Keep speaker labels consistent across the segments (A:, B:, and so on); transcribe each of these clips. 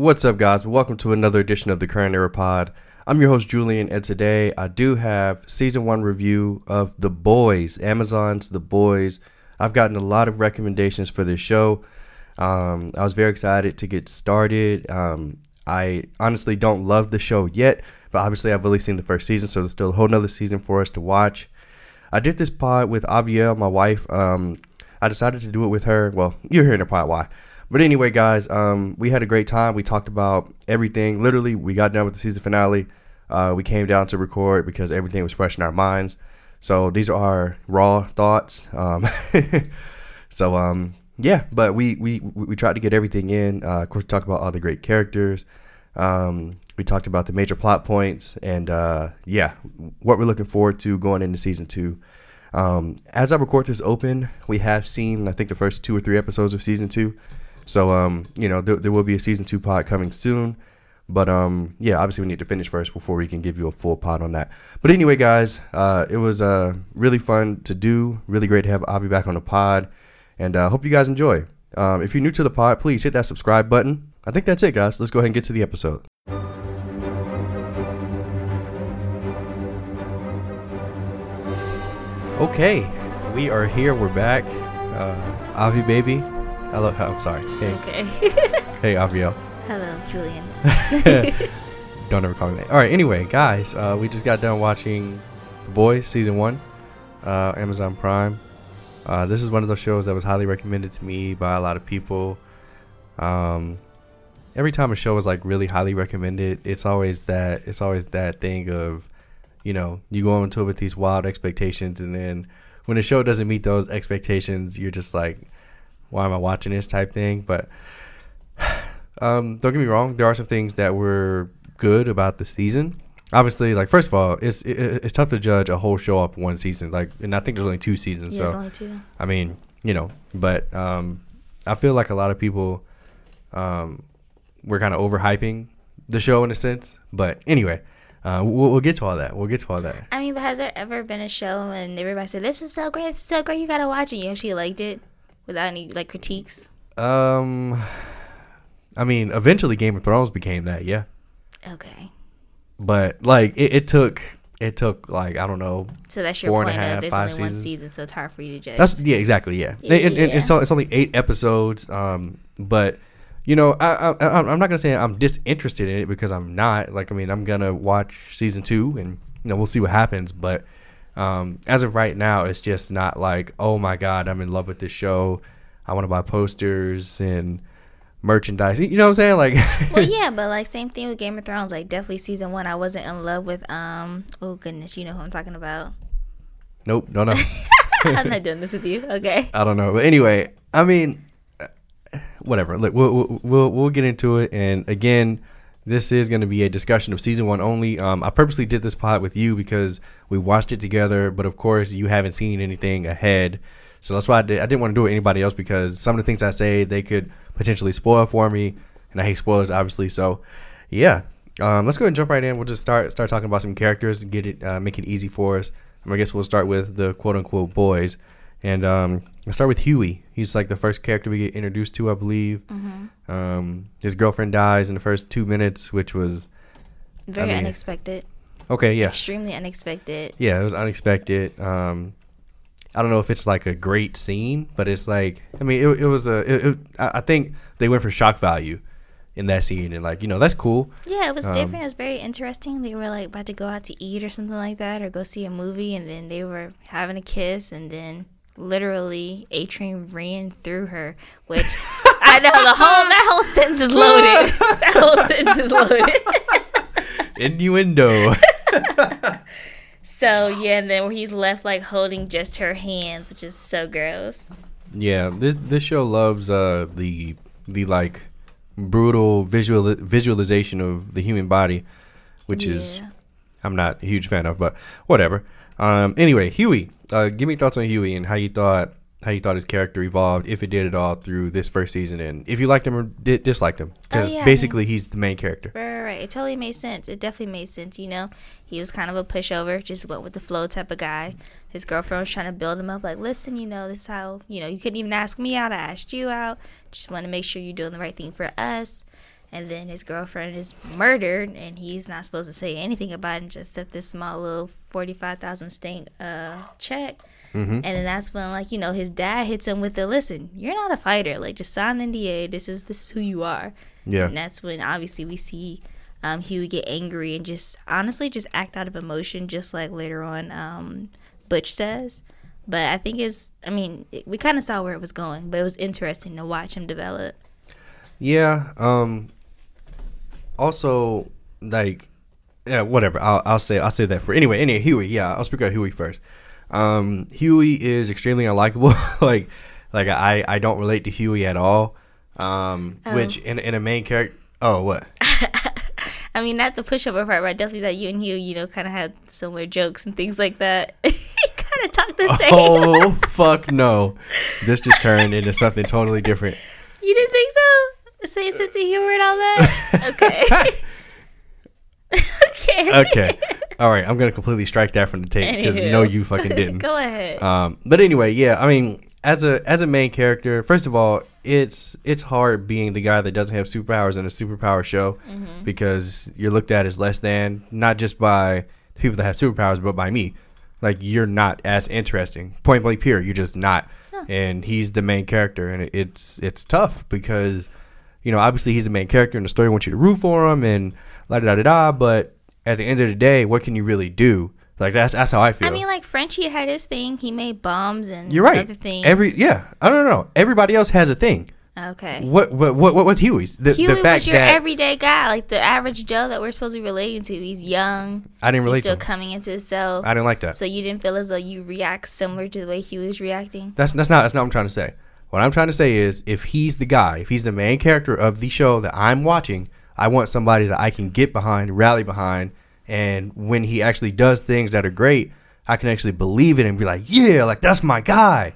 A: What's up, guys? Welcome to another edition of the Current Era Pod. I'm your host, Julian, and today I do have season one review of The Boys, Amazon's The Boys. I've gotten a lot of recommendations for this show. Um, I was very excited to get started. Um, I honestly don't love the show yet, but obviously I've only seen the first season, so there's still a whole nother season for us to watch. I did this pod with Aviel, my wife. Um, I decided to do it with her. Well, you're hearing the pod why. But anyway, guys, um, we had a great time. We talked about everything. Literally, we got done with the season finale. Uh, we came down to record because everything was fresh in our minds. So these are our raw thoughts. Um, so um, yeah, but we, we we tried to get everything in. Uh, of course, we talked about all the great characters. Um, we talked about the major plot points, and uh, yeah, what we're looking forward to going into season two. Um, as I record this open, we have seen I think the first two or three episodes of season two. So um, you know, there, there will be a season two pod coming soon. But um, yeah, obviously we need to finish first before we can give you a full pod on that. But anyway, guys, uh, it was uh really fun to do. Really great to have Avi back on the pod, and uh, hope you guys enjoy. Um, if you're new to the pod, please hit that subscribe button. I think that's it, guys. Let's go ahead and get to the episode. Okay, we are here. We're back. Uh, Avi, baby. Hello. I'm sorry. Hey,
B: Okay.
A: hey, Aviel.
B: Hello, Julian.
A: Don't ever call me that. All right. Anyway, guys, uh, we just got done watching The Boys season one, uh, Amazon Prime. Uh, this is one of those shows that was highly recommended to me by a lot of people. Um, every time a show is like really highly recommended, it's always that it's always that thing of, you know, you go into it with these wild expectations, and then when the show doesn't meet those expectations, you're just like, why am I watching this type thing? But um, don't get me wrong, there are some things that were good about the season. Obviously, like first of all, it's it, it's tough to judge a whole show off one season. Like, and I think there's only two seasons,
B: Yeah, There's
A: so
B: only two.
A: I mean, you know, but um, I feel like a lot of people um, were kind of overhyping the show in a sense. But anyway, uh, we'll, we'll get to all that. We'll get to all that.
B: I mean, but has there ever been a show and everybody said, this is so great, it's so great, you gotta watch it, you actually liked it without any, like, critiques?
A: Um, I mean, eventually Game of Thrones became that, yeah.
B: Okay.
A: But like, it, it took it took like I don't know.
B: So that's your
A: Four and a half,
B: there's
A: five
B: only one
A: seasons.
B: season, so it's hard for you to judge.
A: That's yeah, exactly, yeah. It- it- it- it's
B: Yeah.
A: o- it's only eight episodes. Um, but you know, I, I I- I'm not gonna say I'm disinterested in it because I'm not. Like, I mean, I'm gonna watch season two, and you know, we'll see what happens. But um, as of right now, it's just not like, oh my god, I'm in love with this show. I want to buy posters and merchandise. You know what I'm saying? Like,
B: well, yeah, but like same thing with Game of Thrones. Like definitely season one, I wasn't in love with. Um, oh goodness, you know who I'm talking about.
A: nope, no, no.
B: I'm not doing this with you. Okay.
A: I don't know. But anyway, I mean, uh, whatever. Look, we'll, we'll we'll we'll get into it. And again, this is going to be a discussion of season one only. Um, I purposely did this pod with you because we watched it together. But of course, you haven't seen anything ahead, so that's why I, did, I didn't want to do it with anybody else because some of the things I say they could potentially spoil for me, and I hate spoilers, obviously. So, yeah. Um, let's go ahead and jump right in. We'll just start start talking about some characters get it uh, make it easy for us. I guess we'll start with the quote unquote boys. And um, I'll start with Hughie. He's like the first character we get introduced to, I believe.
B: Mm-hmm.
A: Um, his girlfriend dies in the first two minutes, which was
B: Very
A: mean-
B: unexpected.
A: okay. Yeah,
B: Extremely unexpected.
A: yeah, it was unexpected. Um, I don't know if it's like a great scene, but it's like I mean, it, it was a. It, it, I I think they went for shock value in that scene, and like you know that's cool.
B: Yeah, it was
A: Um,
B: different. It was very interesting. They were like about to go out to eat or something like that, or go see a movie, and then they were having a kiss, and then literally A Train ran through her, which I know the whole that whole sentence is loaded. that whole sentence is loaded.
A: Innuendo.
B: so yeah, and then he's left like holding just her hands, which is so gross.
A: Yeah, this this show loves uh the the like brutal visual visualization of the human body, which is I'm not a huge fan of, but whatever. Um, anyway, Hughie, uh, give me thoughts on Hughie and how you thought how you thought his character evolved, if it did at all through this first season, and if you liked him or did disliked him, because
B: Oh, yeah, I
A: basically he's the main character.
B: Right, right, right. It totally made sense. It definitely made sense. You know, he was kind of a pushover, just went with the flow type of guy. His girlfriend was trying to build him up, like, listen, you know, this is how, you know, you couldn't even ask me out. I asked you out. Just want to make sure you're doing the right thing for us. And then his girlfriend is murdered, and he's not supposed to say anything about it, and just accept this small little forty five thousand stink uh check.
A: Mm-hmm.
B: And then that's when, like you know, his dad hits him with the listen. You're not a fighter. Like just sign the NDA. This is this is who you are.
A: Yeah.
B: And that's when obviously we see um, Hughie get angry and just honestly just act out of emotion, just like later on um, Butch says. But I think it's, I mean, it, we kind of saw where it was going, but it was interesting to watch him develop.
A: Yeah. Um. Also, like, yeah, whatever. I'll I'll say I'll say that for anyway. Anyway, Hughie. Yeah, I'll speak about Hughie first. Um, Hughie is extremely unlikable. like, like I I don't relate to Hughie at all. Um,
B: Oh.
A: which in in a main character. Oh, what?
B: I mean, not the pushover part, but definitely that you and Hughie, you know, kind of had similar jokes and things like that. he kind of talked the same.
A: Oh fuck no! This just turned into something totally different.
B: You didn't think so? Same sense of humor and all that? Okay. okay.
A: Okay. All right, I'm gonna completely strike that from the tape because no, you fucking didn't.
B: Go ahead.
A: Um, but anyway, yeah, I mean, as a as a main character, first of all, it's it's hard being the guy that doesn't have superpowers in a superpower show
B: Mm-hmm.
A: because you're looked at as less than, not just by the people that have superpowers, but by me. Like you're not as interesting. Point blank, period. You're just not. And he's the main character, and it- it's it's tough because, you know, obviously he's the main character in the story. wants you to root for him and la da da da da. But at the end of the day, what can you really do? Like that's that's how I feel.
B: I mean, like Frenchie had his thing. He made bombs and
A: You're right.
B: other things.
A: Every yeah, I don't know. Everybody else has a thing.
B: okay.
A: What what what what what's Hughie's? The,
B: Hughie
A: the fact
B: was your everyday guy, like the average Joe that we're supposed to be relating to. He's young.
A: I didn't relate
B: He's still
A: to.
B: Coming into himself.
A: I didn't like that.
B: So you didn't feel as though you react similar to the way Hughie was reacting.
A: That's that's not that's not what I'm trying to say. What I'm trying to say is if he's the guy, if he's the main character of the show that I'm watching, I want somebody that I can get behind, rally behind, and when he actually does things that are great, I can actually believe it and be like, yeah, like that's my guy.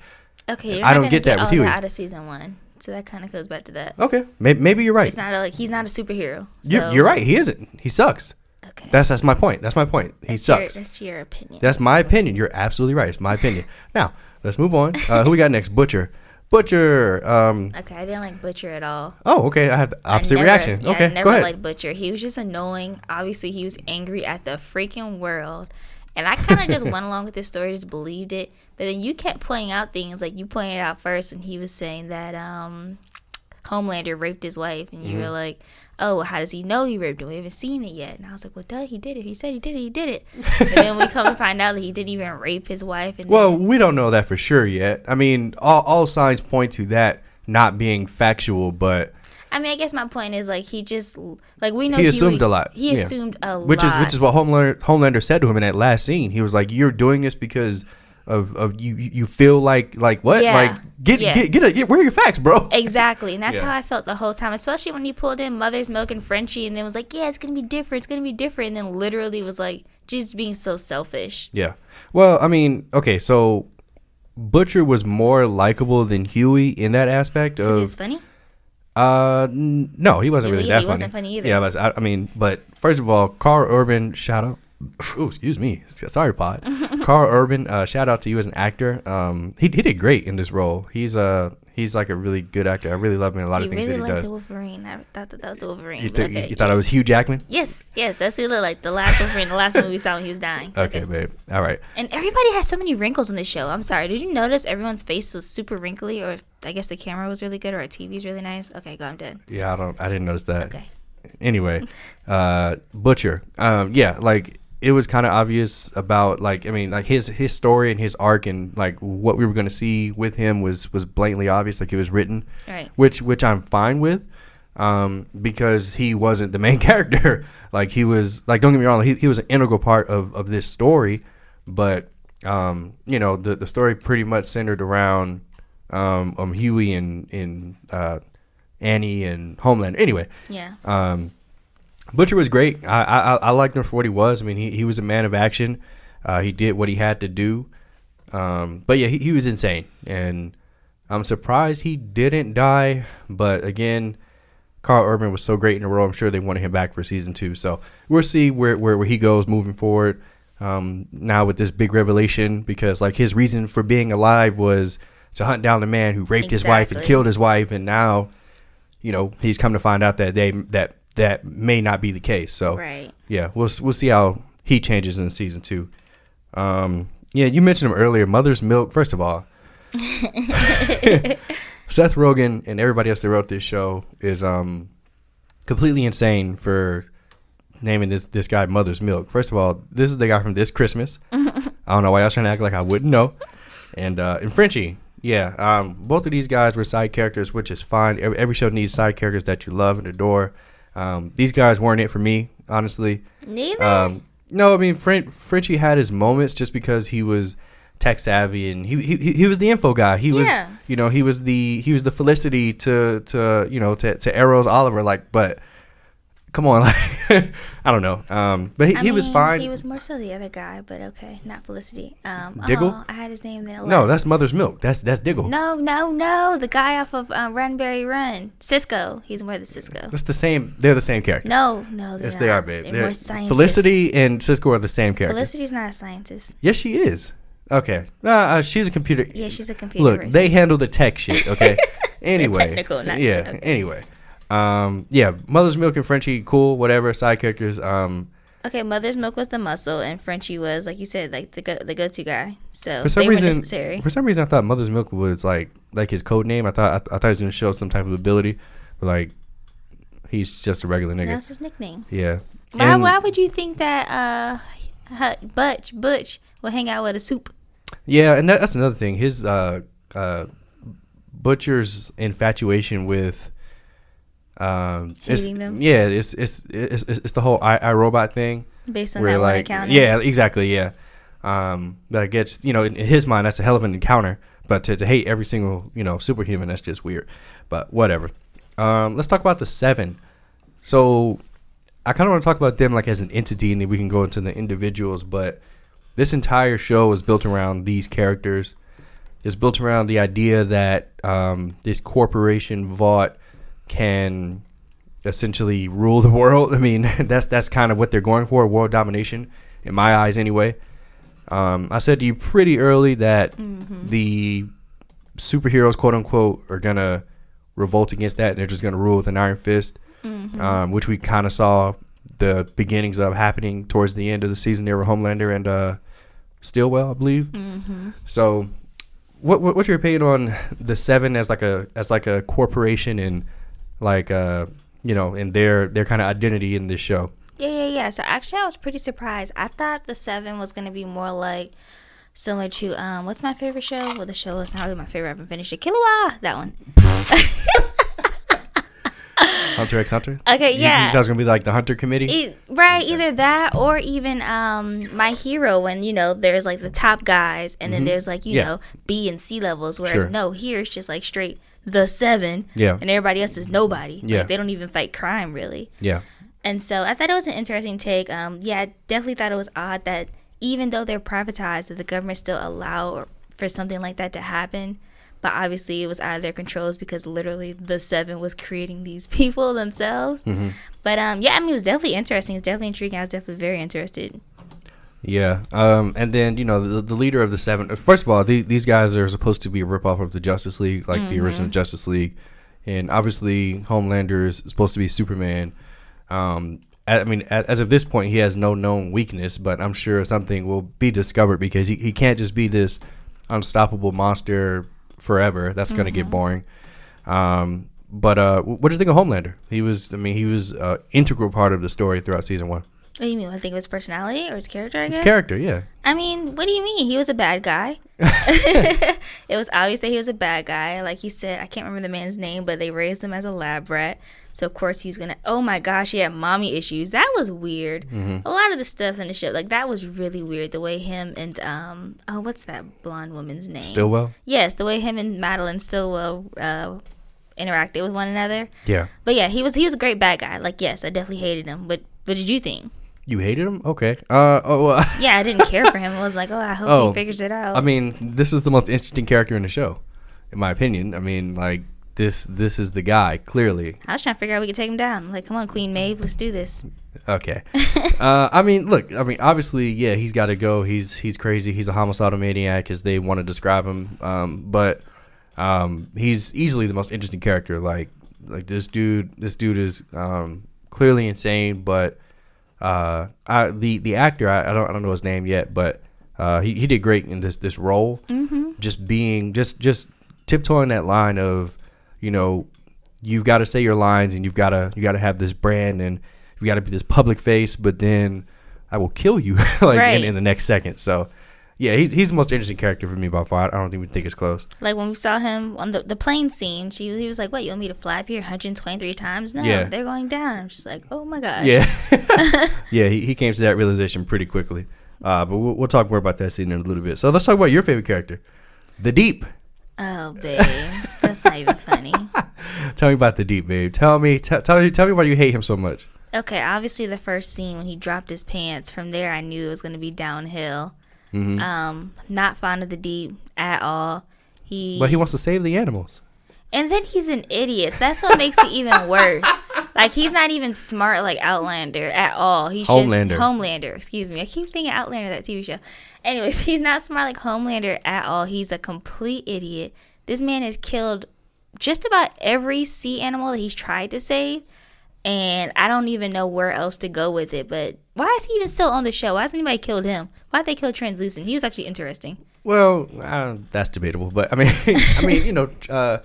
B: Okay,
A: I don't get that with
B: all
A: Hughie.
B: out of season one. So that kind of goes back to that.
A: Okay, maybe, maybe you're right.
B: It's not a, like he's not a superhero. So,
A: You're, you're right. He isn't. He sucks.
B: Okay,
A: That's that's my point. That's my point. He
B: that's
A: sucks.
B: Your, that's your opinion.
A: That's my opinion. You're absolutely right. It's my opinion. Now let's move on. Uh, who we got next? Butcher. Butcher. Um.
B: okay, I didn't like Butcher at all.
A: Oh, okay. I had the opposite
B: never-
A: reaction.
B: Yeah,
A: okay,
B: I never
A: go ahead.
B: liked Butcher. He was just annoying. Obviously, he was angry at the freaking world. And I kind of just went along with this story, just believed it. But then you kept pointing out things like you pointed out first when he was saying that um, Homelander raped his wife, and you
A: Mm-hmm.
B: were like, "Oh, how does he know he raped him? We haven't seen it yet." And I was like, "Well, duh, he did it. He said he did it, he did it." and then we come to find out that he didn't even rape his wife. And
A: well,
B: then,
A: we don't know that for sure yet. I mean, all, all signs point to that not being factual, but
B: I mean, I guess my point is like he just like we know
A: He assumed a lot,
B: He
A: yeah.
B: assumed a
A: which
B: lot.
A: is which is what Homelander Homelander said to him in that last scene. He was like, "You're doing this because of of you you you feel like like what
B: Yeah,
A: like get
B: yeah.
A: get get, a, get where are your facts, bro."
B: Exactly, and that's
A: Yeah.
B: how I felt the whole time. Especially when he pulled in Mother's Milk and Frenchie, and then was like, "Yeah, it's gonna be different. It's gonna be different." And then literally was like, just being so selfish.
A: Yeah. Well, I mean, okay, so Butcher was more likable than Hughie in that aspect
B: Because
A: of
B: he's funny.
A: Uh, n- no, he wasn't
B: Yeah,
A: really
B: yeah,
A: that
B: he
A: funny.
B: wasn't funny either.
A: Yeah, but I, I mean, but first of all, Karl Urban, shout out. Oh, excuse me. Sorry, Pod. Karl Urban, uh, shout out to you as an actor. Um, he, he did great in this role. He's uh he's like a really good actor. I really love him in a lot
B: You
A: of things
B: really
A: that he does.
B: the Wolverine. I thought that that was the Wolverine.
A: You, th-
B: okay,
A: you thought. I was Hugh Jackman?
B: Yes, yes, that's who he looked like. The last Wolverine, the last movie we saw when he was dying.
A: Okay, babe. All right.
B: And everybody has so many wrinkles in this show. I'm sorry. Did you notice everyone's face was super wrinkly, or if, I guess the camera was really good, or our TV's really nice? Okay, go. I'm done.
A: Yeah, I don't. I didn't notice that.
B: Okay.
A: anyway, uh, Butcher. Um, yeah, like it was kind of obvious about like I mean like his his story and his arc and like what we were gonna see with him was was blatantly obvious. Like it was written,
B: Right.
A: which which I'm fine with, um, because he wasn't the main character. like he was like don't get me wrong, he he was an integral part of of this story, but um, you know the the story pretty much centered around um, um Hughie and and uh, Annie and Homeland. Anyway,
B: Yeah.
A: um, Butcher was great. I, I I liked him for what he was. I mean, he, he was a man of action. Uh, he did what he had to do. Um, but yeah, he, he was insane, and I'm surprised he didn't die. But again, Karl Urban was so great in the role. I'm sure they wanted him back for season two. So we'll see where where, where he goes moving forward. Um, now with this big revelation, because like his reason for being alive was to hunt down the man who raped his wife and killed his wife, and now you know he's come to find out that they that that may not be the case. So
B: Right.
A: yeah, we'll we'll see how he changes in season two. Um, yeah, you mentioned him earlier. Mother's Milk. First of all, Seth Rogen and everybody else that wrote this show is um completely insane for naming this this guy Mother's Milk. First of all, this is the guy from This Christmas. I don't know why y'all trying to act like I wouldn't know. And uh, and Frenchie, yeah, um, both of these guys were side characters, which is fine. Every, every show needs side characters that you love and adore. Um, these guys weren't it for me, honestly.
B: Neither.
A: Um, no, I mean Fren- Frenchie had his moments just because he was tech savvy and he, he he was the info guy. He was you know he was the he was the Felicity to to you know to to Arrow's Oliver. Like, but come on, like I don't know. Um, but he, he was fine.
B: He was more so the other guy, but okay, not Felicity. Um,
A: Diggle?
B: oh, I had his name there.
A: no, that's Mother's Milk. That's that's Diggle.
B: no, no, no. The guy off of um, Run Barry Run, Cisco. He's more the Cisco.
A: That's the same. They're the same character.
B: No, no, they're
A: yes,
B: not.
A: they are, babe.
B: They're,
A: They're-
B: more scientists.
A: Felicity and Cisco are the same character.
B: Felicity's not a scientist.
A: Yes, she is. Okay, uh, uh, she's a computer.
B: Yeah, she's a computer.
A: Look,
B: person.
A: they handle the tech shit. Okay. anyway.
B: technical, not
A: yeah.
B: tech.
A: Anyway. Um. Yeah. Mother's Milk and Frenchie, cool. Whatever. Side characters. Um.
B: Okay, Mother's Milk was the muscle, and Frenchie was, like you said, like the go- the go to guy. So
A: For some reason,
B: necessary.
A: for some reason, I thought Mother's Milk was like like his code name. I thought I, I thought he was gonna show some type of ability, but like he's just a regular nigga.
B: That's his nickname.
A: Yeah.
B: Why,
A: And-
B: why would you think that uh, Butch Butch will hang out with a soup?
A: Yeah, and that, that's another thing. His uh, uh, Butcher's infatuation with um, it's-
B: them?
A: Yeah, it's it's it's, it's, it's the whole I, I robot thing.
B: Based on
A: where
B: that one encounter.
A: yeah, exactly, yeah. Um, that gets you know in, in his mind that's a hell of an encounter, but to, to hate every single you know superhuman that's just weird. But whatever. Um, let's talk about the seven. So I kind of want to talk about them like as an entity, and then we can go into the individuals. But this entire show is built around these characters. It's built around the idea that um, this corporation Vought can essentially rule the world. I mean, that's that's kind of what they're going for, world domination, in my eyes, anyway. Um, I said to you pretty early that the superheroes, quote unquote, are gonna revolt against that. And they're just gonna rule with an iron fist, um, which we kind of saw the beginnings of happening towards the end of the season. There were Homelander and uh, Stillwell, I believe. So, what, what what's your opinion on the Seven as like a as like a corporation and like uh you know and their their kind of identity in this show?
B: Yeah, yeah, yeah. So actually, I was pretty surprised. I thought the seven was gonna be more like similar to um, what's my favorite show? Well, the show is not really my favorite. I haven't finished it. Killua, that one.
A: Hunter x Hunter.
B: Okay,
A: You- you
B: yeah.
A: thought it was gonna be like the Hunter Committee.
B: E- right, either that or even um my hero when you know there's like the top guys and then there's like you
A: Mm-hmm. Yeah.
B: know B and C levels whereas
A: Sure.
B: no here it's just like straight the seven
A: Yeah.
B: and everybody else is nobody
A: Yeah.
B: like they don't even fight crime really
A: yeah.
B: and so I thought it was an interesting take um yeah I definitely thought it was odd that even though they're privatized that the government still allow for something like that to happen but obviously it was out of their controls because literally the seven was creating these people themselves
A: Mm-hmm.
B: but um yeah i mean it was definitely interesting it's definitely intriguing i was definitely very interested
A: Yeah. Um, and then you know the, the leader of the seven. First of all, the, these guys are supposed to be a ripoff of the Justice League, like the original Justice League, and obviously Homelander is supposed to be Superman. Um, I mean, as of this point, he has no known weakness, but I'm sure something will be discovered because he, he can't just be this unstoppable monster forever. That's gonna get boring. Um, but uh, what do you think of Homelander? He was, I mean, he was an integral part of the story throughout season one.
B: What do you mean? I think it was personality or his character i
A: His
B: guess?
A: character, yeah.
B: i mean what do you mean? He was a bad guy. It was obvious that he was a bad guy. Like he said i can't remember the man's name but they raised him as a lab rat. So of course he's gonna oh my gosh he had mommy issues. That was weird.
A: Mm-hmm.
B: a lot of the stuff in the show like that was really weird. The way him and um oh what's that blonde woman's name?
A: Stillwell.
B: yes the way him and madelyn stillwell uh interacted with one another.
A: Yeah.
B: but yeah he was he was a great bad guy. Like yes i definitely hated him. But what did you think
A: You hated him? Okay. Uh oh. well,
B: yeah i didn't care for him i was like oh i hope
A: Oh,
B: he figures it out
A: I mean, this is the most interesting character in the show, in my opinion. I mean, like this this is the guy clearly.
B: I was trying to figure out we could take him down. Like, come on, Queen Maeve, let's do this.
A: Okay. uh, I mean, look. I mean, obviously, yeah, he's got to go. He's he's crazy. He's a homicidal maniac, as they want to describe him. Um, but um, he's easily the most interesting character. Like Like this dude, this dude is um, clearly insane. But uh, I, the the actor, I, I don't I don't know his name yet, but uh, he he did great in this this role.
B: Mm-hmm.
A: Just being just just tiptoeing that line of, you know, you've got to say your lines and you've got to you got to have this brand and you got to be this public face, but then I will kill you like
B: Right.
A: in, in the next second. So. Yeah, he's, he's the most interesting character for me by far. I don't even think it's close.
B: Like when we saw him on the, the plane scene, she he was like, "What? You want me to fly up here 123 times? No,
A: Yeah.
B: they're going down." I'm just like, "Oh my gosh."
A: Yeah, yeah. He, he came to that realization pretty quickly. Uh, but we'll, we'll talk more about that scene in a little bit. So let's talk about your favorite character, the Deep.
B: Oh, babe, that's not even funny.
A: Tell me about the Deep, babe. Tell me, t- tell me, tell me why you hate him so much.
B: Okay, obviously the first scene when he dropped his pants. From there, I knew it was gonna be downhill.
A: Mm-hmm.
B: Um, not fond of the deep at all. He
A: But he wants to save the animals.
B: and then he's an idiot. So that's what makes it even worse. Like he's not even smart like Outlander at all. He's
A: Homelander.
B: just Homelander. Excuse me. I keep thinking Outlander that TV show. Anyways, he's not smart like Homelander at all. He's a complete idiot. This man has killed just about every sea animal that he's tried to save. And I don't even know where else to go with it. But why is he even still on the show? Why hasn't anybody killed him? Why did they kill Translucent? He was actually interesting.
A: Well, uh, that's debatable. But I mean, I mean, you know, uh,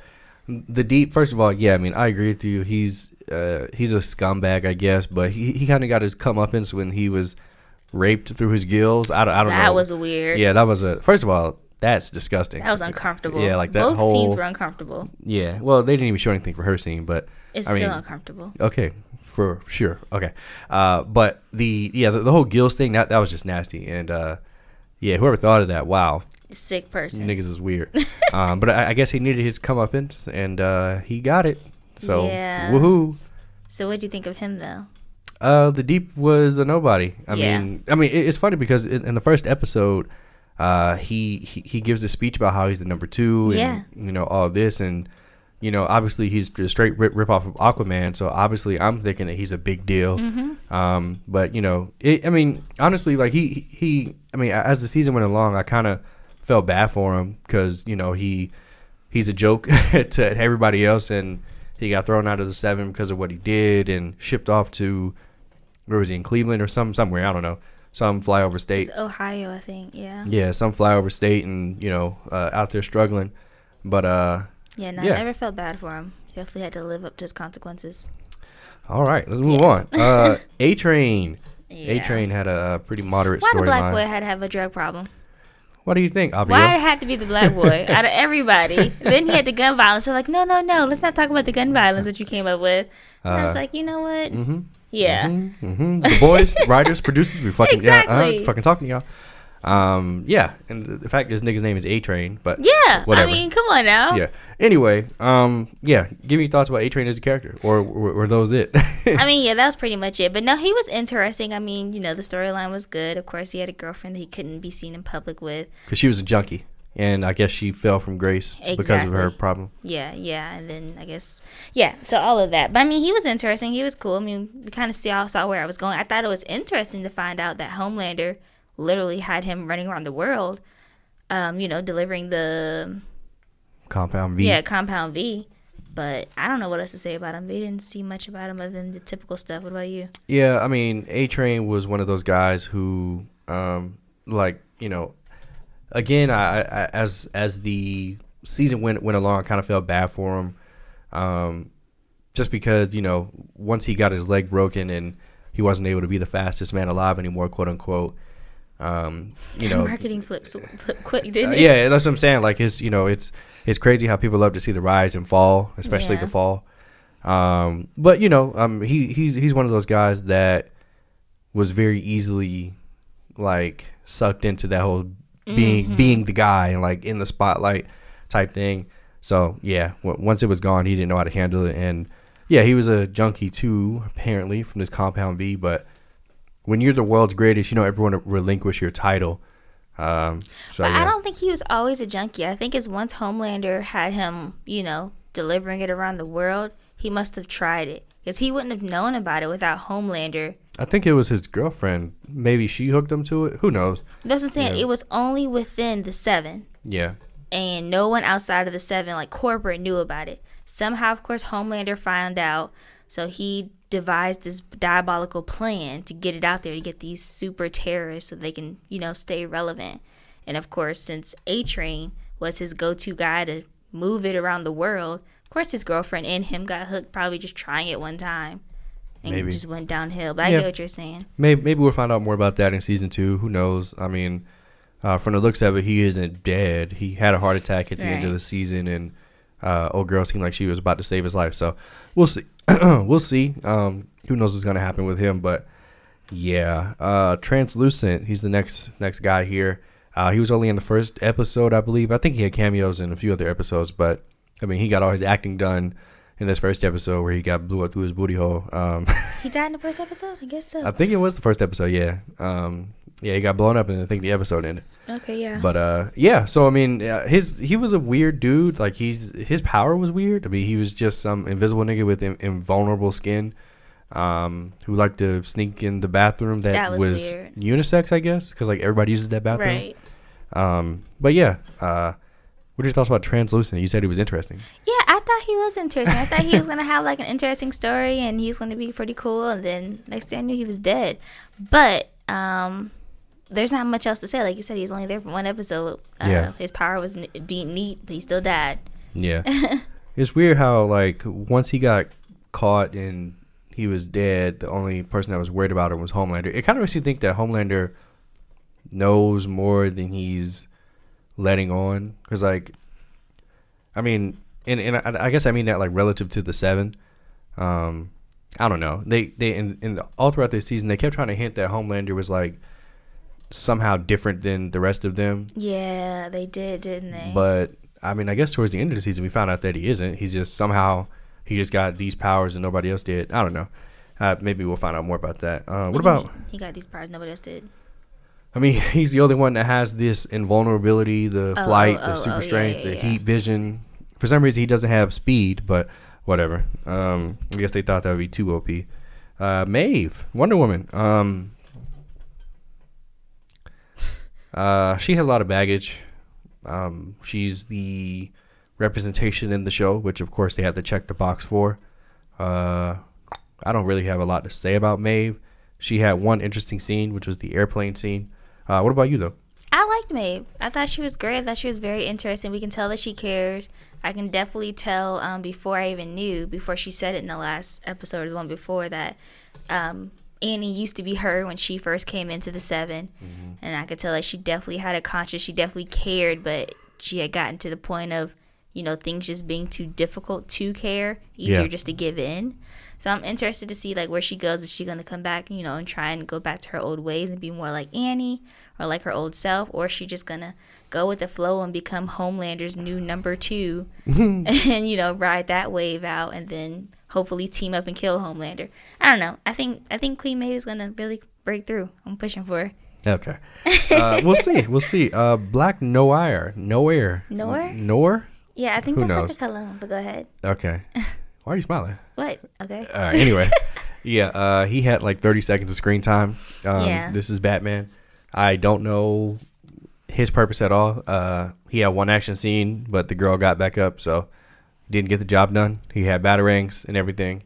A: the Deep. First of all, yeah. I mean, I agree with you. He's uh, he's a scumbag, I guess. But he, he kind of got his comeuppance when he was raped through his gills. I don't, I don't know.
B: That was weird.
A: Yeah, that was a. First of all, that's disgusting.
B: That was uncomfortable.
A: Yeah, like that
B: Both
A: whole-
B: scenes were uncomfortable.
A: Yeah. Well, they didn't even show anything for her scene, but
B: It's
A: I
B: still
A: mean,
B: uncomfortable.
A: okay, for sure. Okay. Uh, but the yeah, the, the whole gills thing that that was just nasty, and uh, yeah, whoever thought of that, wow,
B: Sick person.
A: niggas is weird. um, but I, I guess he needed his comeuppance, and uh, he got it. So
B: Yeah.
A: woohoo.
B: So what do you think of him though?
A: Uh, the deep was a nobody. I
B: Yeah.
A: mean, I mean, it, it's funny because in, in the first episode, uh, he, he he gives a speech about how he's the number two, and
B: Yeah.
A: you know all this, and you know obviously he's a straight rip, rip off of Aquaman, so obviously I'm thinking that he's a big deal.
B: Mm-hmm.
A: Um, but you know, it, I mean, honestly, like he he, I mean, as the season went along, I kind of felt bad for him because you know he he's a joke to everybody else, and he got thrown out of the seven because of what he did, and shipped off to where was he in Cleveland or some somewhere I don't know, some flyover state.
B: It's Ohio, I think. Yeah.
A: Yeah, some flyover state, and you know, uh, out there struggling. But uh,
B: Yeah. No,
A: Yeah.
B: I never felt bad for him. He definitely had to live up to his consequences.
A: all right, let's move on. Uh, A Train.
B: Yeah.
A: A Train had a, uh, pretty moderate storyline.
B: Why the black
A: storyline.
B: boy had to have a drug problem?
A: What do you think, Abio?
B: Why it had to be the black boy out of everybody? then he had the gun violence. So like, no, no, no. Let's not talk about the gun violence that you came up with. And I was
A: Uh,
B: like, you know what?
A: Mm-hmm.
B: Yeah.
A: hmm The boys, writers, producers, we fucking yeah,
B: Exactly.
A: uh, fucking talking to y'all. Um, yeah, and the, fact this nigga's name is A Train, but
B: Yeah.
A: Whatever.
B: I mean, come on now.
A: yeah. Anyway, um, yeah, give me your thoughts about A Train as a character, or were, were those it?
B: I mean, yeah, that was pretty much it. But no, he was interesting. I mean, you know, the storyline was good. Of course, he had a girlfriend that he couldn't be seen in public with.
A: Because she was a junkie, and I guess she fell from grace because of her problem.
B: Yeah, yeah, and then I guess yeah, so all of that. But I mean, he was interesting. He was cool. I mean, we kind of saw saw where I was going. I thought it was interesting to find out that Homelander literally had him running around the world, um, you know, delivering the
A: Compound V.
B: yeah Compound V. But I don't know what else to say about him. They didn't see much about him other than the typical stuff. What about you?
A: Yeah, I mean, A Train was one of those guys who, um, like you know, again, I, I as as the season went went along, I kind of felt bad for him, um, just because you know once he got his leg broken and he wasn't able to be the fastest man alive anymore, quote unquote. Um, you know,
B: Marketing flips flip quick, didn't
A: uh,
B: it?
A: yeah, that's what I'm saying. Like his, you know, it's it's crazy how people love to see the rise and fall, especially
B: Yeah.
A: the fall. Um, but you know, um, he he's he's one of those guys that was very easily like sucked into that whole being
B: Mm-hmm.
A: being the guy and like in the spotlight type thing. So yeah, w- once it was gone, he didn't know how to handle it, and yeah, he was a junkie too, apparently from this Compound V. But when you're the world's greatest, you know everyone to relinquish your title. Um, so
B: But
A: yeah.
B: I don't think he was always a junkie. I think it's once Homelander had him, you know, delivering it around the world, he must have tried it. Because he wouldn't have known about it without Homelander.
A: I think it was his girlfriend. Maybe she hooked him to it. Who knows?
B: That's what I'm saying.
A: Yeah.
B: It was only within the seven.
A: Yeah.
B: And no one outside of the seven, like corporate, knew about it. Somehow, of course, Homelander found out. So he devised this diabolical plan to get it out there to get these super terrorists so they can, you know, stay relevant. And of course, since A Train was his go to guy to move it around the world, of course, his girlfriend and him got hooked, probably just trying it one time. And
A: Maybe.
B: just went downhill. But I get what you're saying.
A: Maybe maybe we'll find out more about that in season two. Who knows? I mean, uh, from the looks of it, he isn't dead. He had a heart attack at the end of the season, and uh, old girl seemed like she was about to save his life. So we'll see. we'll see. Um, who knows what's gonna happen with him? But yeah, uh, translucent. He's the next next guy here. Uh, he was only in the first episode, I believe. I think he had cameos in a few other episodes, but I mean, he got all his acting done in this first episode where he got blew up through his booty hole. Um,
B: He died in the first episode? I guess so.
A: I think it was the first episode. Yeah. Um, yeah, he got blown up, and I think the episode ended.
B: okay, yeah.
A: But uh, yeah. So I mean, uh, his he was a weird dude. Like he's his power was weird. I mean, he was just some invisible nigga with in, invulnerable skin, um, who liked to sneak in the bathroom that,
B: That was
A: was, unisex, I guess, because like everybody uses that bathroom.
B: right.
A: Um, but yeah. Uh, what are your thoughts about translucent? You said he was interesting.
B: Yeah, thought he was interesting. I thought he was gonna have like an interesting story and he was gonna be pretty cool. And then next thing I knew, he was dead. But um, there's not much else to say. Like you said, he's only there for one episode. Uh,
A: Yeah.
B: His power was n- de- neat, but he still died.
A: Yeah. it's weird how like once he got caught and he was dead, the only person that was worried about him was Homelander. It kind of makes you think that Homelander knows more than he's letting on. Because like, I mean, and and I, I guess I mean that like relative to the seven. Um, I don't know. They they and, in all throughout this season they kept trying to hint that Homelander was like somehow different than the rest of them.
B: Yeah, they did, didn't they?
A: But I mean, I guess towards the end of the season, we found out that he isn't. He's just somehow he just got these powers and nobody else did. I don't know. Uh, maybe we'll find out more about that. Uh, what
B: you
A: about?
B: he got these powers nobody else did?
A: I mean, he's the only one that has this invulnerability, the
B: Oh,
A: flight,
B: oh,
A: the
B: oh,
A: super
B: oh, yeah,
A: strength,
B: yeah,
A: the
B: yeah.
A: heat vision. For some reason, he doesn't have speed, but whatever. Um, I guess they thought that would be too OP. Uh, Maeve, Wonder Woman. Um, uh, she has a lot of baggage. Um, she's the representation in the show, which of course they have to check the box for. Uh, I don't really have a lot to say about Maeve. She had one interesting scene, which was the airplane scene. Uh, what about you though?
B: I liked Maeve. I thought she was great. I thought she was very interesting. We can tell that she cares. I can definitely tell um, before I even knew, before she said it in the last episode, or the one before that, um, Annie used to be her when she first came into the 7 and I could tell that she definitely had a conscience. She definitely cared, but she had gotten to the point of, you know, things just being too difficult to care, easier
A: Yeah.
B: just to give in. So I'm interested to see like where she goes. Is she gonna come back, you know, and try and go back to her old ways and be more like Annie or like her old self, or is she just gonna go with the flow and become Homelander's new number two, and you know ride that wave out, and then hopefully team up and kill Homelander? I don't know. I think I think Queen Maeve is gonna really break through. I'm pushing for her.
A: Okay, uh, we'll see. We'll see. Uh, Black Noir, Nowhere,
B: Noir?
A: Nowhere.
B: Yeah, I think
A: Who
B: that's
A: knows?
B: like a cologne. But go ahead.
A: Okay. Why are you smiling?
B: What? Okay.
A: All right. Anyway, yeah. Uh, he had like 30 seconds of screen time. Um,
B: Yeah.
A: This is Batman. I don't know his purpose at all. Uh, he had one action scene, but the girl got back up, so didn't get the job done. He had batarangs and everything.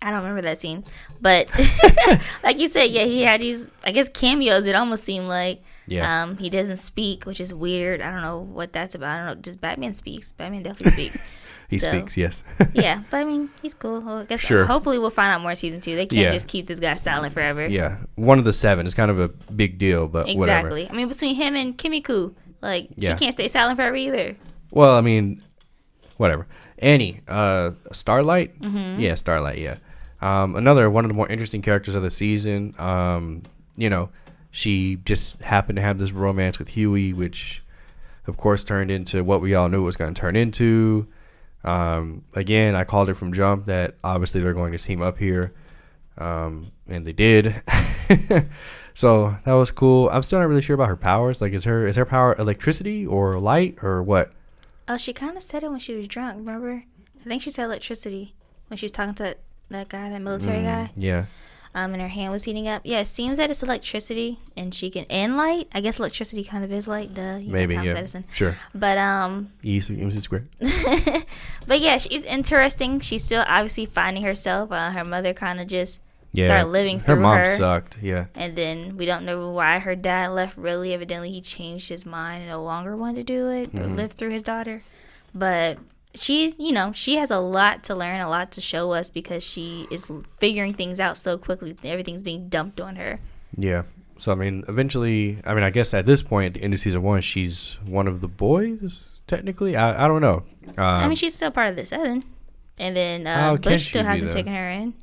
B: I don't remember that scene, but like you said, yeah, he had these. I guess cameos. It almost seemed like.
A: Yeah.
B: Um, he doesn't speak, which is weird. I don't know what that's about. I don't know. Does Batman speaks? Batman definitely speaks.
A: He
B: So,
A: speaks. Yes.
B: yeah, but I mean, he's cool. Well, I guess
A: Sure.
B: hopefully we'll find out more season two. They can't
A: Yeah.
B: just keep this guy silent forever.
A: yeah. One of the seven is kind of a big deal, but whatever.
B: Exactly. I mean, between him and Kimiko, like
A: Yeah.
B: she can't stay silent forever either.
A: Well, I mean, whatever. Annie, uh, Starlight.
B: Mm-hmm.
A: Yeah, Starlight. Yeah. Um, another one of the more interesting characters of the season. Um, you know, she just happened to have this romance with Hughie, which, of course, turned into what we all knew it was going to turn into. Um, again, I called it from jump that obviously they're going to team up here, um, and they did. so that was cool. I'm still not really sure about her powers. Like, is her is her power electricity or light or what?
B: Oh, she kind of said it when she was drunk. Remember? I think she said electricity when she was talking to that, that guy, that military guy.
A: Yeah.
B: Um, and her hand was heating up. Yeah, it seems that it's electricity, and she can and light. I guess electricity kind of is light. Duh. you know,
A: Maybe,
B: Thomas
A: yeah.
B: Edison.
A: Sure.
B: But um,
A: E MC squared.
B: but yeah, she's interesting. She's still obviously finding herself. Uh, her mother kind of just
A: Yeah.
B: started living
A: her
B: through
A: mom
B: her.
A: Mom sucked. Yeah.
B: And then we don't know why her dad left. Really, evidently, he changed his mind and no longer wanted to do it or
A: Mm-hmm.
B: live through his daughter. But she's, you know, she has a lot to learn, a lot to show us because she is figuring things out so quickly. Everything's being dumped on her.
A: Yeah. So I mean, eventually, I mean, I guess at this point, at the end of season one, she's one of the boys. Technically, I, I don't know. Um,
B: I mean, she's still part of the seven. And then uh, Bush still hasn't taken her in.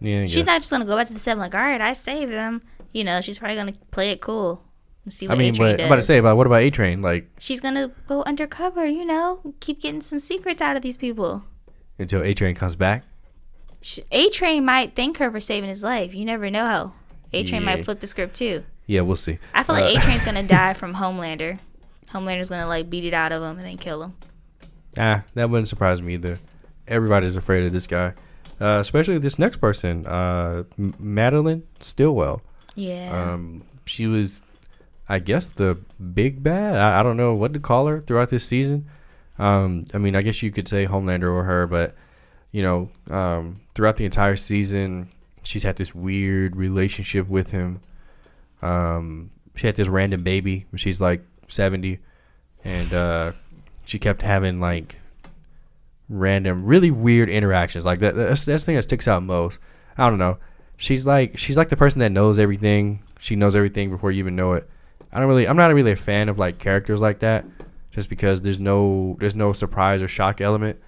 A: yeah, I
B: She's
A: guess.
B: not just gonna go back to the seven like, all right, I saved them. You know, she's probably gonna play it cool and see
A: I mean,
B: A-Train.
A: I'm about to say about what about A Train? Like
B: she's gonna go undercover. You know, keep getting some secrets out of these people.
A: until A Train comes back.
B: A Train might thank her for saving his life. You never know how. A Train
A: Yeah.
B: might flip the script too.
A: Yeah, we'll see.
B: I feel like
A: Uh,
B: A Train's gonna die from Homelander. Homelander's gonna like beat it out of him and then kill him.
A: Ah, that wouldn't surprise me either. Everybody's afraid of this guy, uh, especially this next person, uh, M- Madelyn Stillwell.
B: Yeah.
A: Um, she was, I guess, the big bad. I, I don't know what to call her throughout this season. Um, I mean, I guess you could say Homelander or her, but you know, um, throughout the entire season, she's had this weird relationship with him. Um, she had this random baby when she's like seventy, and uh, she kept having like random, really weird interactions. Like that, that's that's the thing that sticks out most. I don't know. She's like she's like the person that knows everything. She knows everything before you even know it. I don't really. I'm not really a fan of like characters like that, just because there's no there's no surprise or shock element.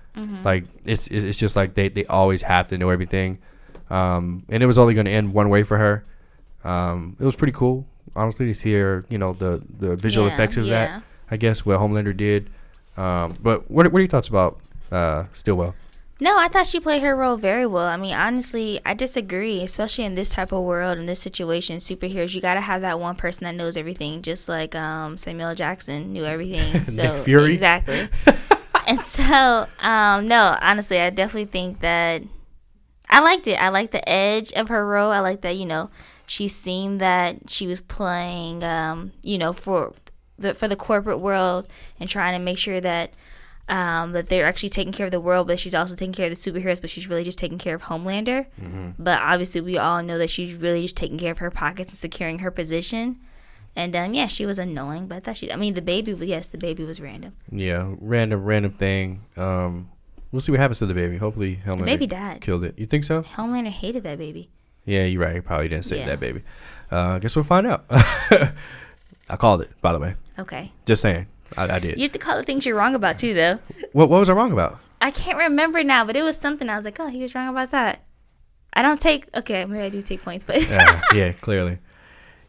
A: Like it's it's it's just like they they always have to know everything. Um, and it was only going to end one way for her. Um, it was pretty cool, honestly, to see her. You know the the visual
B: Yeah,
A: effects of
B: yeah.
A: that. I guess what Homelander did. Um, but what what are your thoughts about uh, Stillwell?
B: No, I thought she played her role very well. I mean, honestly, I disagree, especially in this type of world, in this situation, superheroes, you got to have that one person that knows everything, just like um, Samuel Jackson knew everything. So
A: Fury?
B: Exactly. and so, um, no, honestly, I definitely think that I liked it. I liked the edge of her role. I like that, you know, she seemed that she was playing, um, you know, for the for the corporate world and trying to make sure that um, that they're actually taking care of the world, but she's also taking care of the superheroes, but she's really just taking care of Homelander. But obviously, we all know that she's really just taking care of her pockets and securing her position. And um, yeah, she was annoying, but I thought she. I mean, the baby. Yes, the baby was random.
A: Yeah, random random thing. Um, we'll see what happens to the baby. Hopefully, Homelander
B: baby died.
A: killed it. You think so?
B: Homelander hated that baby.
A: Yeah, you're right. He probably didn't save
B: Yeah.
A: that baby. Uh, I guess we'll find out. I called it, by the way.
B: Okay,
A: Just saying. I, I did.
B: you have to call the things you're wrong about too, though.
A: What What was I wrong about?
B: I can't remember now, but it was something. I was like, oh, he was wrong about that. I don't take. Okay, maybe I do take points, but
A: yeah, yeah, clearly.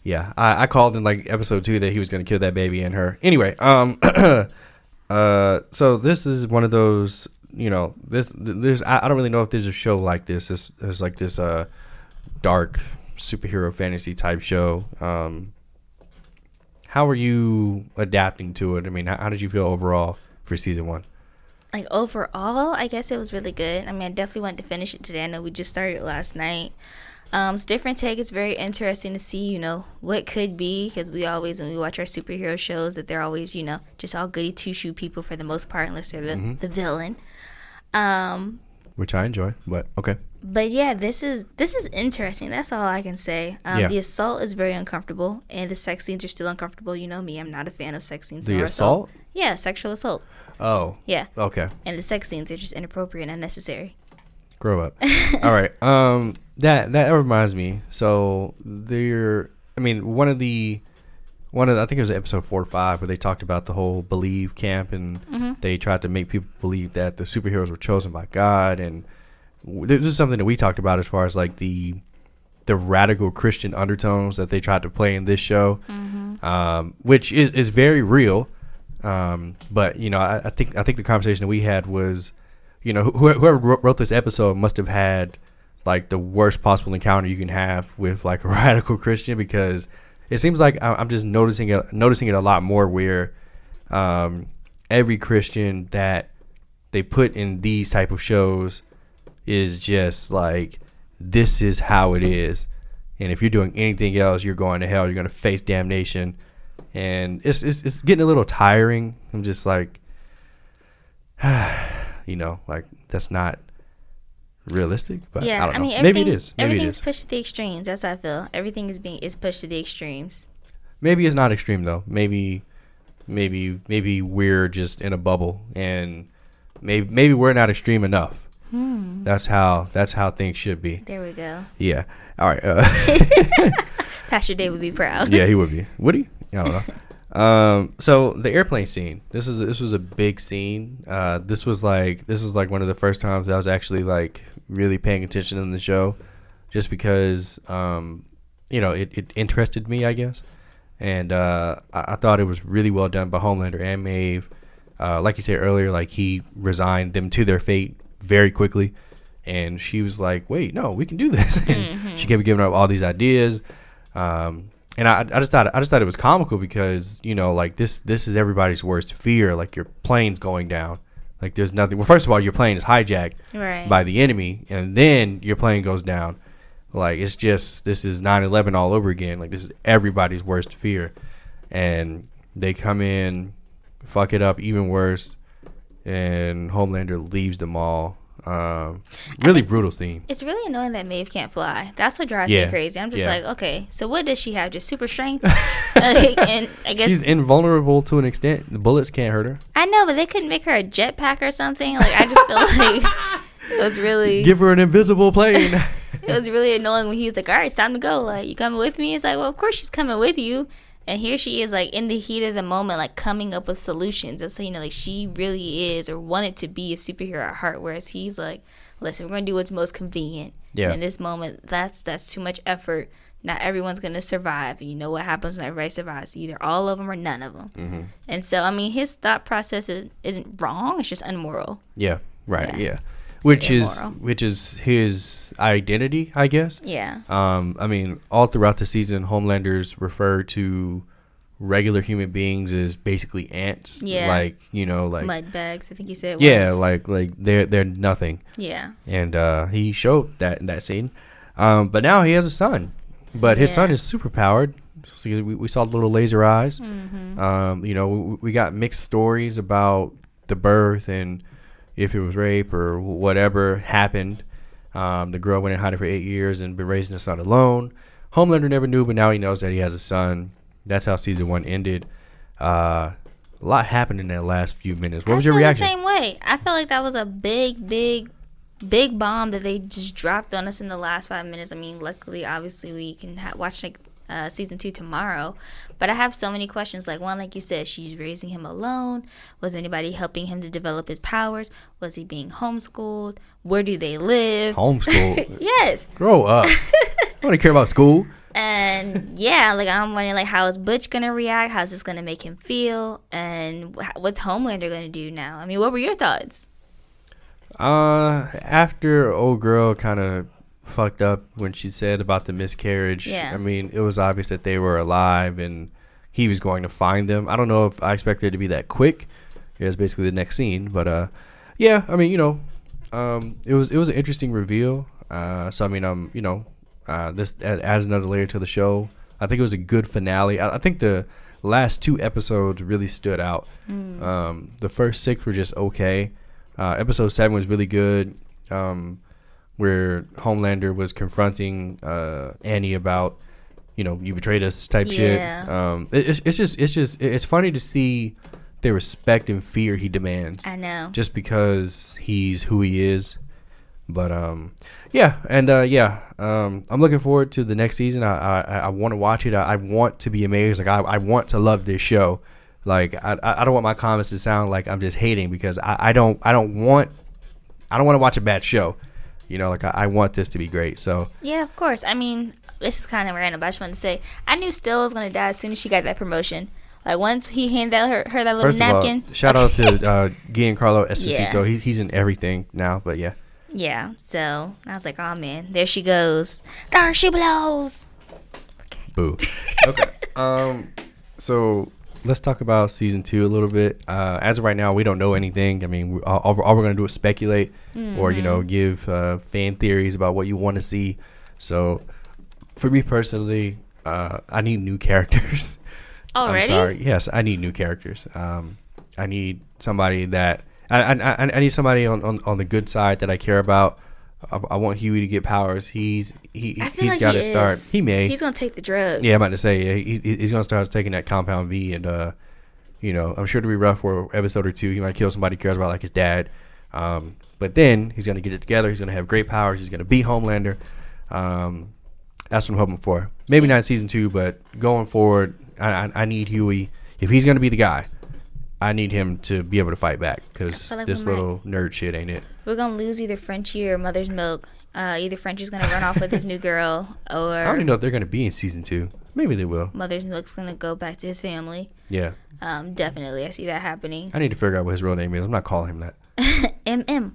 A: Yeah, I, I called in like episode two that he was going to kill that baby and her. Anyway, um, uh, so this is one of those, you know, this there's I, I don't really know if there's a show like this. This there's like this uh dark superhero fantasy type show. Um, how are you adapting to it? I mean, how, how did you feel overall for season one?
B: like overall, I guess it was really good. I mean, I definitely wanted to finish it today. I know we just started last night. Um, it's different take. It's very interesting to see, you know, what could be because we always when we watch our superhero shows that they're always, you know, just all goody two shoe people for the most part, unless they're the,
A: Mm-hmm.
B: the villain. Um,
A: Which I enjoy, but okay.
B: But yeah, this is this is interesting. That's all I can say. Um,
A: Yeah.
B: The assault is very uncomfortable, and the sex scenes are still uncomfortable. You know me; I'm not a fan of sex scenes.
A: The
B: or
A: assault?
B: Yeah, sexual assault.
A: Oh,
B: Yeah,
A: okay.
B: and the sex scenes are just inappropriate and unnecessary.
A: Grow up. All right. Um that that reminds me. So there I mean, one of the one of the, I think it was episode 4 or 5 where they talked about the whole believe camp and they tried to make people believe that the superheroes were chosen by God and this is something that we talked about as far as like the the radical Christian undertones that they tried to play in this show, um, which is, is very real. Um, but you know, I, I think I think the conversation that we had was, you know, wh- whoever wrote this episode must have had like the worst possible encounter you can have with like a radical Christian because it seems like I'm just noticing it noticing it a lot more where um, every Christian that they put in these type of shows is just like this is how it is. And if you're doing anything else, you're going to hell. You're going to face damnation. And it's, it's, it's getting a little tiring. I'm just like, you know, like that's not realistic. But
B: yeah,
A: I don't
B: I,
A: know.
B: mean,
A: Maybe it is. Maybe
B: everything's
A: is.
B: pushed to the extremes. That's how I feel. Everything is being is pushed to the extremes.
A: Maybe it's not extreme though. Maybe, maybe, maybe we're just in a bubble, and maybe maybe we're not extreme enough.
B: Hmm.
A: That's how that's how things should be.
B: There we go.
A: Yeah. All right. Uh,
B: Pastor Dave would be proud.
A: yeah, he would be. Would he? I don't know. Um, so the airplane scene. This is this was a big scene. Uh, this was like this was like one of the first times I was actually like really paying attention in the show, just because um, you know it, it interested me, I guess, and uh, I, I thought it was really well done by Homelander and Maeve. Uh, like you said earlier, like he resigned them to their fate very quickly, and she was like, "Wait, no, we can do this." and she kept giving up all these ideas. Um, and I, I just thought I just thought it was comical because you know like this this is everybody's worst fear. Like your plane's going down. Like there's nothing well first of all your plane is hijacked
B: Right.
A: by the enemy and then your plane goes down. Like it's just this is 9-11 all over again. Like this is everybody's worst fear. And they come in fuck it up even worse and Homelander leaves them all um, really brutal scene
B: It's really annoying that Maeve can't fly. That's what drives
A: Yeah.
B: me crazy. I'm just
A: Yeah.
B: like, okay, so what does she have? Just super strength? Like, and I guess
A: she's invulnerable to an extent the bullets can't hurt her
B: I know, but they couldn't make her a jetpack or something. Like I just feel like it was really
A: Give her an invisible plane.
B: it was really annoying when he was like, "All right, it's time to go. Like, you coming with me?" It's like, well, of course she's coming with you. And here she is, like in the heat of the moment, like coming up with solutions. That's how you know, like she really is or wanted to be a superhero at heart. Whereas he's like, "Listen, we're gonna do what's most convenient."
A: Yeah.
B: And in this moment, that's that's too much effort. Not everyone's gonna survive. And you know what happens when everybody survives? Either all of them or none of them.
A: Mm-hmm.
B: And so, I mean, his thought process is, isn't wrong. It's just unmoral.
A: yeah, right.
B: Yeah.
A: Yeah, which is which is his identity, I guess.
B: Yeah.
A: Um, I mean, all throughout the season, Homelanders refer to regular human beings as basically ants.
B: Yeah.
A: Like you know, like
B: Mud bags. I think you said.
A: yeah,
B: once.
A: like like they're they're nothing,
B: yeah.
A: and uh, he showed that in that scene. Um, but now he has a son, but his son is super powered. So we, we saw the little laser eyes.
B: Mm-hmm.
A: Um, you know, we, we got mixed stories about the birth and if it was rape or whatever happened. Um, the girl went and hiding for eight years and been raising a son alone. Homelander never knew, but now he knows that he has a son. That's how season one ended. Uh, a lot happened in that last few minutes. What
B: I
A: was your reaction?
B: The same way. I feel like that was a big, big, big bomb that they just dropped on us in the last five minutes. I mean, luckily, obviously, we can ha- watch like uh, season two tomorrow. But I have so many questions. Like one, like you said, she's raising him alone. Was anybody helping him to develop his powers? Was he being homeschooled? Where do they live?
A: Homeschool.
B: Yes.
A: Grow up. I don't care about school.
B: And yeah, like I'm wondering, like, how is Butch gonna react? How's this gonna make him feel? And what's Homelander gonna do now? I mean, what were your thoughts?
A: Uh, after old girl kind of fucked up when she said about the miscarriage.
B: Yeah.
A: I mean, it was obvious that they were alive and he was going to find them. I don't know if I expected it to be that quick. It was basically the next scene, but uh, yeah. I mean, you know, um, it was it was an interesting reveal. Uh, so I mean, um, you know, uh, this adds another layer to the show. I think it was a good finale. I, I think the last two episodes really stood out. Um, the first six were just okay. Uh, episode seven was really good, um, where Homelander was confronting uh, Annie about, you know, you betrayed us type
B: Yeah.
A: shit. Um, it, it's it's just it's just it's funny to see the respect and fear he demands
B: I know.
A: just because he's who he is. But um, yeah, and uh, yeah, um, I'm looking forward to the next season. I I, I want to watch it. I, I want to be amazed. Like I, I want to love this show. Like I, I I don't want my comments to sound like I'm just hating because I, I don't I don't want I don't want to watch a bad show. You know, like I, I want this to be great. So
B: Yeah, of course. I mean, this is kind of random, but I just wanted to say I knew Still was gonna die as soon as she got that promotion. Like once he handed out her, her that little
A: first
B: napkin.
A: of all, shout out to uh, Giancarlo Esposito.
B: Yeah.
A: He, he's in everything now. But yeah,
B: Yeah. So I was like, oh man, there she goes. There she blows.
A: Boo. okay. Um. So let's talk about season two a little bit. Uh, as of right now, we don't know anything. I mean, we, all, all we're going to do is speculate or, you know, give uh, fan theories about what you want to see. So, for me personally, uh, I need new characters.
B: Already?
A: I'm sorry. Yes, I need new characters. Um, I need somebody that I, I, I I need somebody on, on, on the good side that I care about. I, I want Hughie to get powers. He's he
B: I feel
A: he's
B: like
A: got
B: he
A: to start.
B: is.
A: He may.
B: He's gonna take the drug.
A: Yeah, I'm about to say yeah, he, he- he's gonna start taking that compound V, and uh, you know, I'm sure it'll be rough for an episode or two. He might kill somebody he cares about, like his dad. Um, but then he's gonna get it together. He's gonna have great powers. He's gonna be Homelander. Um, that's what I'm hoping for. Maybe not in season two, but going forward, I, I, I need Hughie. If he's gonna be the guy, I need him to be able to fight back because
B: like
A: this
B: might-
A: little nerd shit ain't it.
B: We're gonna lose either Frenchie or Mother's Milk. Uh, either Frenchie's gonna run off with his new girl, or
A: I don't even know if they're gonna be in season two. Maybe they will.
B: Mother's Milk's gonna go back to his family.
A: Yeah,
B: Um, definitely, I see that happening.
A: I need to figure out what his real name is. I'm not calling him that.
B: MM.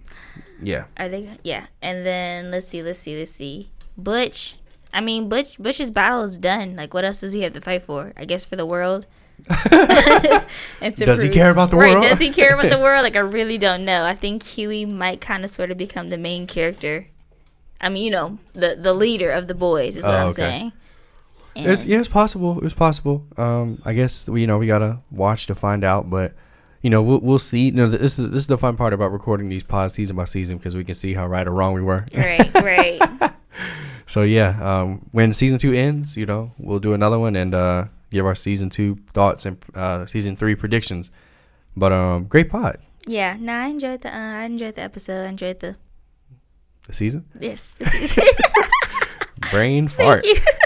A: Yeah.
B: Are they? Yeah. And then let's see, let's see, let's see. Butch. I mean, Butch. Butch's battle is done. Like, what else does he have to fight for? I guess for the world. and to
A: Does he care about the world?
B: Right? Does he care about the world? Like, I really don't know. I think Hughie might kind of sort of become the main character. I mean, you know, the the leader of the boys is what
A: Oh,
B: I'm
A: okay.
B: saying.
A: It's, yeah, it's possible. It's possible. Um, I guess we, you know, we gotta watch to find out, but you know, we'll we'll see. You know, this is this is the fun part about recording these pods season by season because we can see how right or wrong we were.
B: Right, right.
A: So yeah, um, when season two ends, you know, we'll do another one and uh, give our season two thoughts and uh, season three predictions. But um, great pod.
B: yeah. No, I enjoyed the. Uh, I enjoyed the episode. I enjoyed the.
A: The season
B: Yes. The season.
A: brain fart.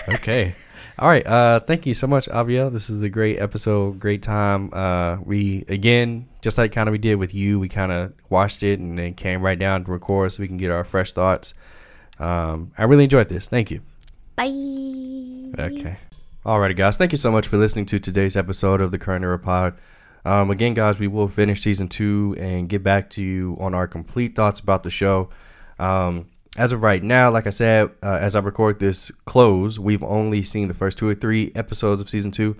A: okay. All right. Uh, thank you so much, Aviel. This is a great episode, great time. Uh, we again, just like kind of we did with you, we kind of watched it and then came right down to record so we can get our fresh thoughts. Um, I really enjoyed this. Thank you.
B: Bye.
A: Okay. Alrighty, guys. Thank you so much for listening to today's episode of the Current Era Pod. Um, again, guys, we will finish season two and get back to you on our complete thoughts about the show. Um, as of right now, like I said, uh, as I record this close, we've only seen the first two or three episodes of season two.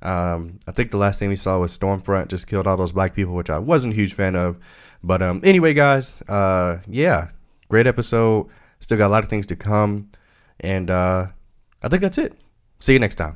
A: Um, I think the last thing we saw was Stormfront just killed all those black people, which I wasn't a huge fan of. But um, anyway, guys, uh, yeah, great episode. Still got a lot of things to come, and uh, I think that's it. See you next time.